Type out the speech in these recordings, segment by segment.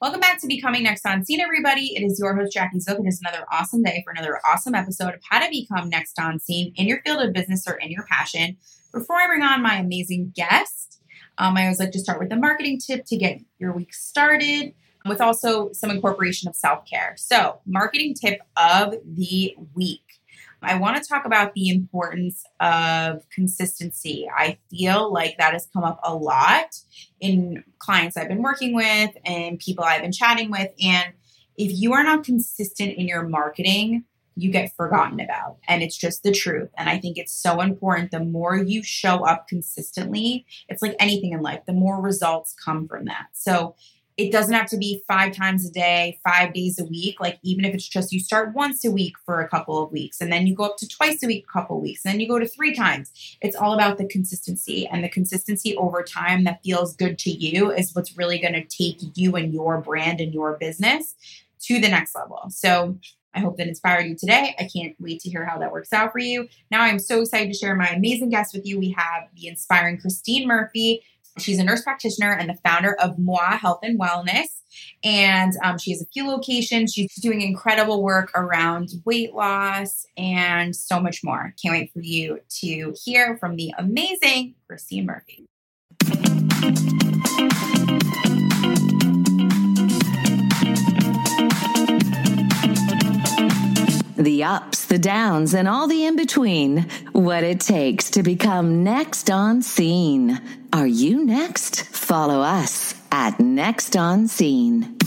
Welcome back to Becoming Next on Scene, everybody. It is your host, Jackie Zook. And It is another awesome day for another awesome episode of how to become next on scene in your field of business or in your passion. Before I bring on my amazing guest, um, I always like to start with a marketing tip to get your week started with also some incorporation of self care. So, marketing tip of the week. I want to talk about the importance of consistency. I feel like that has come up a lot in clients I've been working with and people I've been chatting with. And if you are not consistent in your marketing, you get forgotten about. And it's just the truth. And I think it's so important. The more you show up consistently, it's like anything in life, the more results come from that. So it doesn't have to be five times a day, five days a week. Like even if it's just you start once a week for a couple of weeks and then you go up to twice a week, a couple of weeks, and then you go to three times. It's all about the consistency and the consistency over time that feels good to you is what's really going to take you and your brand and your business to the next level. So I hope that inspired you today. I can't wait to hear how that works out for you. Now I'm so excited to share my amazing guest with you. We have the inspiring Christine Murphy. She's a nurse practitioner and the founder of Moi Health and Wellness. And um, she has a few locations. She's doing incredible work around weight loss and so much more. Can't wait for you to hear from the amazing Christine Murphy. The ups, the downs, and all the in between. What it takes to become next on scene. Are you next? Follow us at Next on Scene.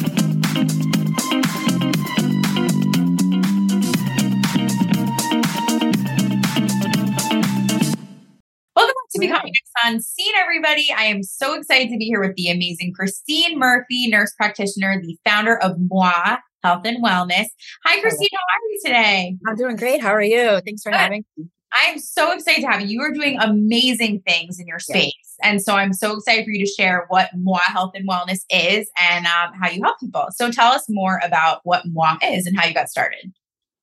Welcome to Becoming Next on Scene, everybody. I am so excited to be here with the amazing Christine Murphy, nurse practitioner, the founder of Moi Health and Wellness. Hi, Christine. How are you today? I'm doing great. How are you? Thanks for having me. I'm so excited to have you. You are doing amazing things in your space. And so I'm so excited for you to share what Moi Health and Wellness is and um, how you help people. So tell us more about what Moi is and how you got started.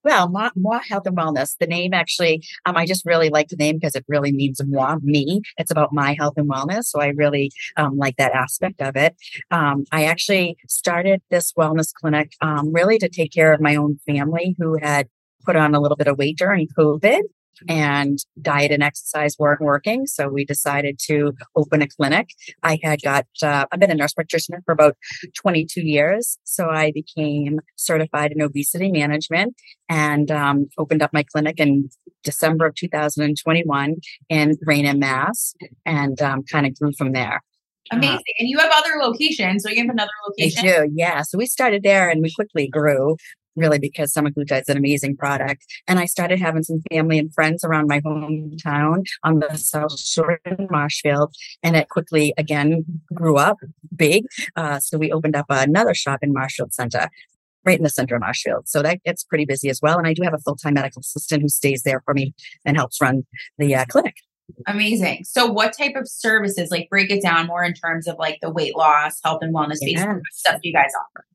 Well, moi, moi, Health and Wellness. The name actually, um, I just really like the name because it really means moi, me. It's about my health and wellness. So I really um, like that aspect of it. Um, I actually started this wellness clinic um, really to take care of my own family who had put on a little bit of weight during COVID and diet and exercise weren't working. So we decided to open a clinic. I had got, uh, I've been a nurse practitioner for about 22 years. So I became certified in obesity management and um, opened up my clinic in December of 2021 in Raynham, Mass, and um, kind of grew from there. Amazing. Uh, and you have other locations. So you have another location? I do, yeah. So we started there and we quickly grew really because semaglutide is an amazing product. And I started having some family and friends around my hometown on the South Shore in Marshfield. And it quickly, again, grew up big. Uh, so we opened up another shop in Marshfield Center right in the center of Marshfield. So that gets pretty busy as well. And I do have a full time medical assistant who stays there for me and helps run the uh, clinic. Amazing. So, what type of services, like break it down more in terms of like the weight loss, health and wellness yeah. stuff do you guys offer?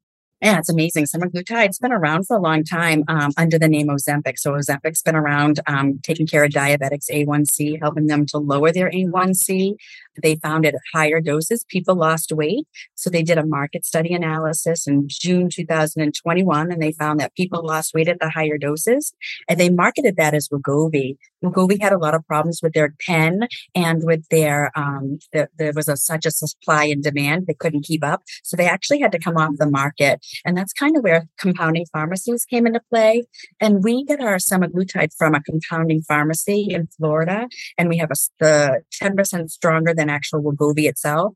Yeah, it's amazing. Semaglutide's been around for a long time um, under the name Ozempic. So Ozempic's been around um, taking care of diabetics A1C, helping them to lower their A1C. They found at higher doses, people lost weight. So they did a market study analysis in June 2021, and they found that people lost weight at the higher doses. And they marketed that as Wegovy. Wegovy had a lot of problems with their pen and with their, um, the, there was a, such a supply and demand. They couldn't keep up. So they actually had to come off the market. And that's kind of where compounding pharmacies came into play. And we get our semaglutide from a compounding pharmacy in Florida. And we have a, the 10% stronger than actual Wegovy itself.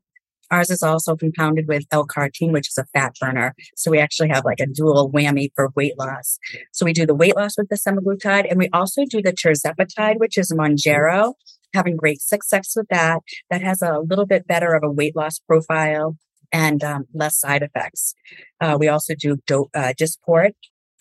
Ours is also compounded with L-carnitine, which is a fat burner. So we actually have like a dual whammy for weight loss. So we do the weight loss with the semaglutide, and we also do the tirzepatide, which is Mounjaro. Having great success with that. That has a little bit better of a weight loss profile and um, less side effects. Uh, we also do do- uh, Dysport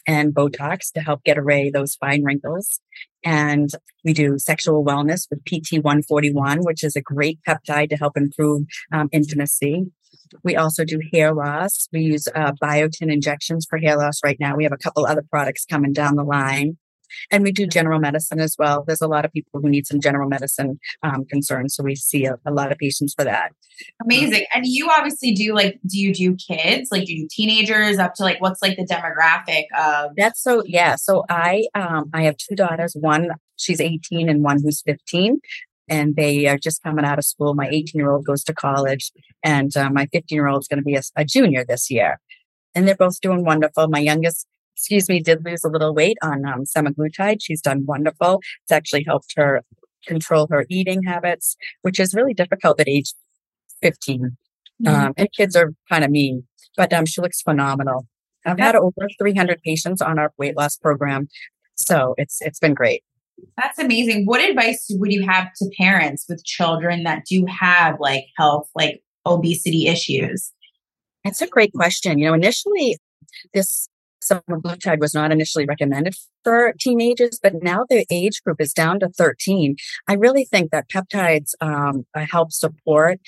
and Botox to help get away those fine wrinkles. And we do sexual wellness with PT141, which is a great peptide to help improve um, intimacy. We also do hair loss. We use uh, biotin injections for hair loss right now. We have a couple other products coming down the line. And we do general medicine as well. There's a lot of people who need some general medicine um, concerns. So we see a, a, lot of patients for that. Amazing. And you obviously do like, do you do kids? Like, do you do teenagers up to like, what's like the demographic of? That's so, yeah. So I, um, I have two daughters. One, she's 18 and one who's 15 and they are just coming out of school. My 18 year old goes to college, and uh, my 15 year old is going to be a, a, junior this year. And they're both doing wonderful. My youngest, excuse me, did lose a little weight on um, semaglutide. She's done wonderful. It's actually helped her control her eating habits, which is really difficult at age 15. Mm-hmm. Um, and kids are kind of mean, but um, she looks phenomenal. I've had over 300 patients on our weight loss program, so it's it's been great. That's amazing. What advice would you have to parents with children that do have like health, like obesity issues? It's a great question. You know, initially, this semaglutide was not initially recommended for teenagers, but now the age group is down to 13. I really think that peptides um, help support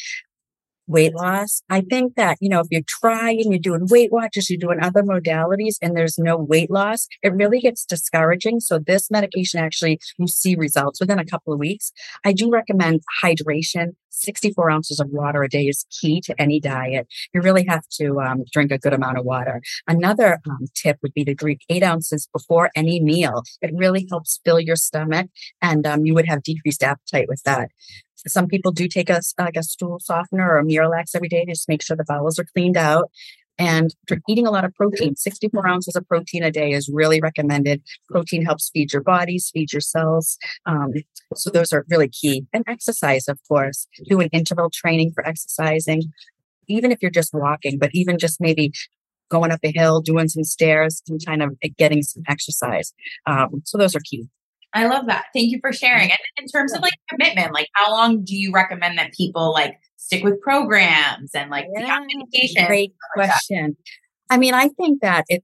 weight loss. I think that, you know, if you try and you're doing Weight Watchers, you're doing other modalities and there's no weight loss, it really gets discouraging. So this medication actually, you see results within a couple of weeks. I do recommend hydration. 64 ounces of water a day is key to any diet. You really have to um, drink a good amount of water. Another um, tip would be to drink eight ounces before any meal. It really helps fill your stomach and um, you would have decreased appetite with that. Some people do take a, like a stool softener or a Miralax every day to just make sure the bowels are cleaned out. And eating a lot of protein, 64 ounces of protein a day is really recommended. Protein helps feed your bodies, feed your cells. Um, so those are really key. And exercise, of course, doing interval training for exercising, even if you're just walking, but even just maybe going up a hill, doing some stairs, and kind of getting some exercise. Um, so those are key. I love that. Thank you for sharing. Mm-hmm. And in terms of like commitment, like how long do you recommend that people like stick with programs and like yeah? Great question. I mean, I think that it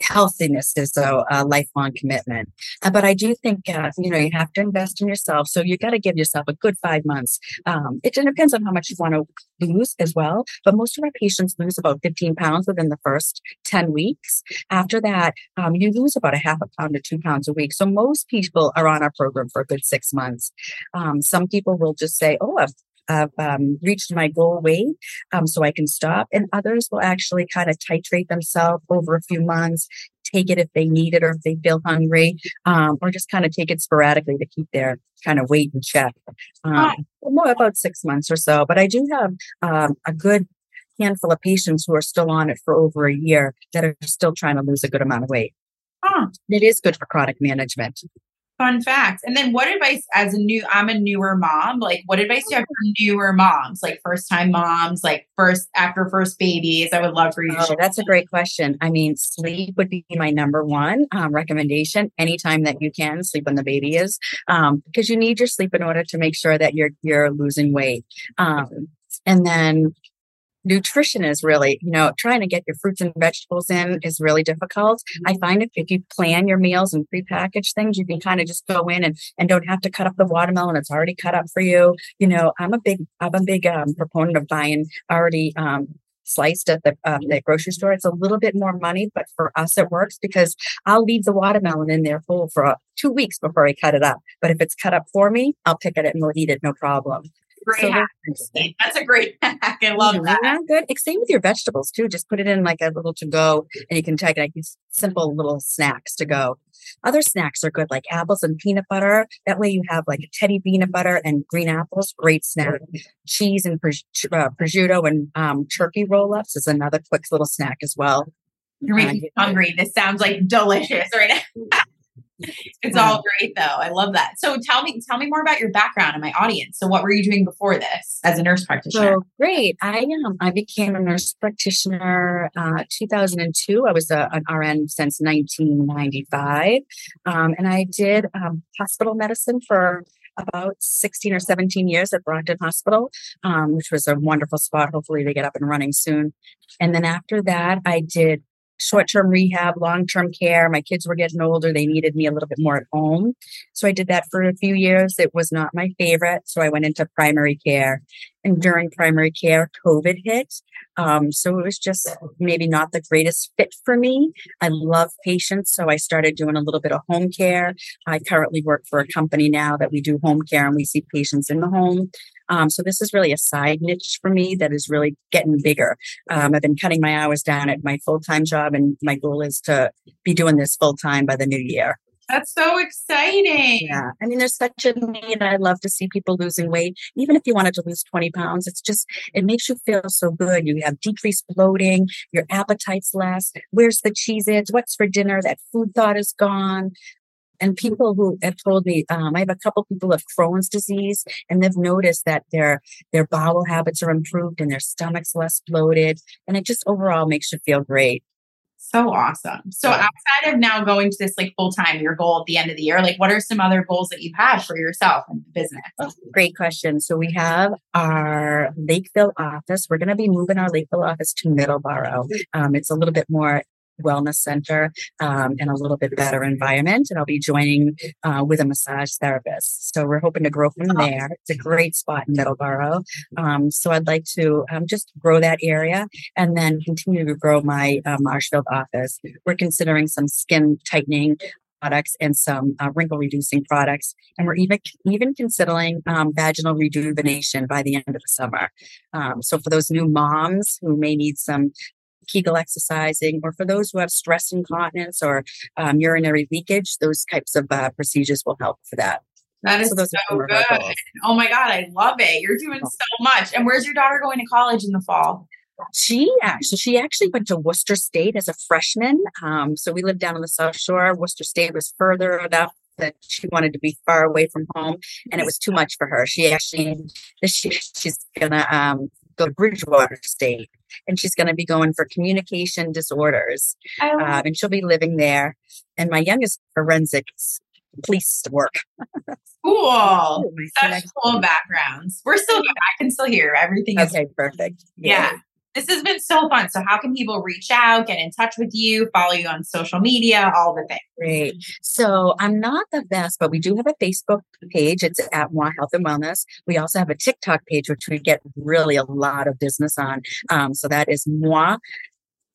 healthiness is a, a lifelong commitment. Uh, but I do think, uh, you know, you have to invest in yourself. So you got to give yourself a good five months. Um, it depends on how much you want to lose as well. But most of our patients lose about 15 pounds within the first 10 weeks. After that, um, you lose about a half a pound to two pounds a week. So most people are on our program for a good six months. Um, some people will just say, oh, I've I've um, reached my goal weight, um, so I can stop. And others will actually kind of titrate themselves over a few months, take it if they need it or if they feel hungry, um, or just kind of take it sporadically to keep their kind of weight in check. Um, more about six months or so. But I do have um, a good handful of patients who are still on it for over a year that are still trying to lose a good amount of weight. Huh. It is good for chronic management. Fun facts. And then what advice as a new I'm a newer mom, like what advice do you have for newer moms, like first time moms, like first after first babies? I would love for you oh, That's a great question. I mean, sleep would be my number one um, recommendation. Anytime that you can, sleep when the baby is, um, because you need your sleep in order to make sure that you're you're losing weight. Um, and then nutrition is really, you know, trying to get your fruits and vegetables in is really difficult. I find if, if you plan your meals and prepackage things, you can kind of just go in and, and don't have to cut up the watermelon. It's already cut up for you. You know, I'm a big, I'm a big um, proponent of buying already, um, sliced at the, um, the grocery store. It's a little bit more money, but for us it works because I'll leave the watermelon in there full for uh, two weeks before I cut it up. But if it's cut up for me, I'll pick it and we'll eat it, no problem great so hack. That's a great hack. I love that. Good. Same with your vegetables too. Just put it in like a little to go, and you can take like these simple little snacks to go. Other snacks are good, like apples and peanut butter. That way you have like a Teddie peanut butter and green apples. Great snack. Cheese and uh, prosciutto and um, turkey roll ups is another quick little snack as well. You're making uh, me hungry. This sounds like delicious right now. it's all great though. I love that. So tell me, tell me more about your background and my audience. So what were you doing before this as a nurse practitioner? So great. I um, I became a nurse practitioner uh, 2002. I was a, an RN since 1995, um, and I did um, hospital medicine for about 16 or 17 years at Brockton Hospital, um, which was a wonderful spot. Hopefully, they get up and running soon. And then after that, I did short term rehab, long term care. My kids were getting older. They needed me a little bit more at home. So I did that for a few years. It was not my favorite. So I went into primary care. And during primary care, COVID hit. Um, so it was just maybe not the greatest fit for me. I love patients. So I started doing a little bit of home care. I currently work for a company now that we do home care and we see patients in the home. Um, so this is really a side niche for me that is really getting bigger. Um, I've been cutting my hours down at my full time job, and my goal is to be doing this full time by the new year. That's so exciting. Yeah. I mean, there's such a need. I love to see people losing weight. Even if you wanted to lose 20 pounds, it's just, it makes you feel so good. You have decreased bloating, your appetite's less. Where's the cheese is? What's for dinner? That food thought is gone. And people who have told me, um, I have a couple people with Crohn's disease, and they've noticed that their their bowel habits are improved and their stomach's less bloated, and it just overall makes you feel great. So awesome. So outside of now going to this like full time, your goal at the end of the year, like what are some other goals that you've had for yourself and the business? Oh, great question. So we have our Lakeville office. We're going to be moving our Lakeville office to Middleborough. Um, it's a little bit more wellness center um, and a little bit better environment. And I'll be joining uh, with a massage therapist. So we're hoping to grow from there. It's a great spot in Middleborough. Um, so I'd like to um, just grow that area and then continue to grow my uh, Marshfield office. We're considering some skin tightening products and some uh, wrinkle reducing products. And we're even even considering um, vaginal rejuvenation by the end of the summer. Um, so for those new moms who may need some Kegel exercising, or for those who have stress incontinence or um, urinary leakage, those types of uh, procedures will help for that. That is so, so good. Oh my God, I love it. You're doing oh. so much. And where's your daughter going to college in the fall? She actually she actually went to Worcester State as a freshman. Um, so we lived down on the South Shore. Worcester State was further enough that she wanted to be far away from home, and it was too much for her. She actually she, she's gonna um, go to Bridgewater State, and she's going to be going for communication disorders, um, and she'll be living there. And my youngest forensics police work. cool. Such cool backgrounds. We're still. I can still hear everything. Okay, perfect. Yeah. yeah. This has been so fun. So, how can people reach out, get in touch with you, follow you on social media, all the things? Great. So, I'm not the best, but we do have a Facebook page. It's at Moi Health and Wellness. We also have a TikTok page, which we get really a lot of business on. Um, so, that is Moi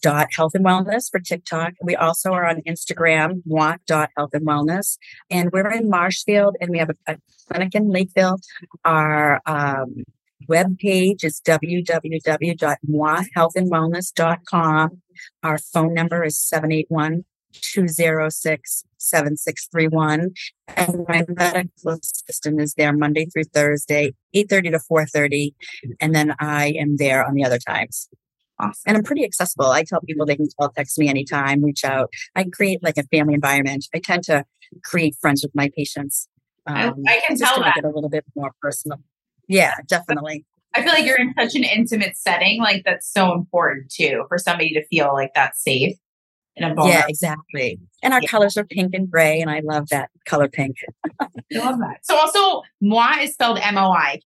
dot health and wellness for TikTok. We also are on Instagram, moi dot health and wellness. And we're in Marshfield and we have a, a clinic in Lakeville. Our um, webpage is www.moihealthandwellness.com. Our phone number is 781 206 7631. And my medical assistant is there Monday through Thursday, 8.30 to 4.30. And then I am there on the other times. Awesome. And I'm pretty accessible. I tell people they can call, text me anytime, reach out. I create like a family environment. I tend to create friends with my patients. Um, I, I, can tell that. Make it a little bit more personal. Yeah, definitely. I feel like you're in such an intimate setting, like that's so important too for somebody to feel like that's safe. in a vulnerable. Yeah, exactly. And our yeah. colors are pink and gray, and I love that color pink. I love that. So also, moi is spelled M O I.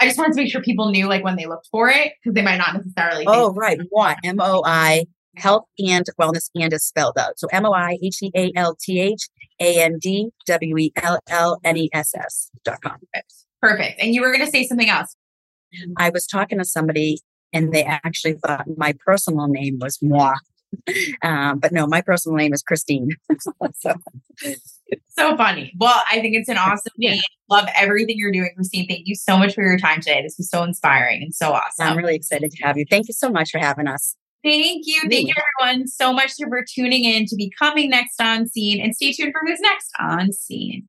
I just wanted to make sure people knew, like, when they looked for it, because they might not necessarily. Oh, right. Moi, M O I, health and wellness, and is spelled out. So M O I H E A L T H A N D W E L L N E S S dot com. Perfect. And you were going to say something else. I was talking to somebody and they actually thought my personal name was moi. Um, but no, my personal name is Christine. so. so funny. Well, I think it's an awesome name. Yeah. Love everything you're doing, Christine. Thank you so much for your time today. This was so inspiring and so awesome. I'm really excited to have you. Thank you so much for having us. Thank you. Thank you, everyone, so much for tuning in to becoming next on scene. And stay tuned for who's next on scene.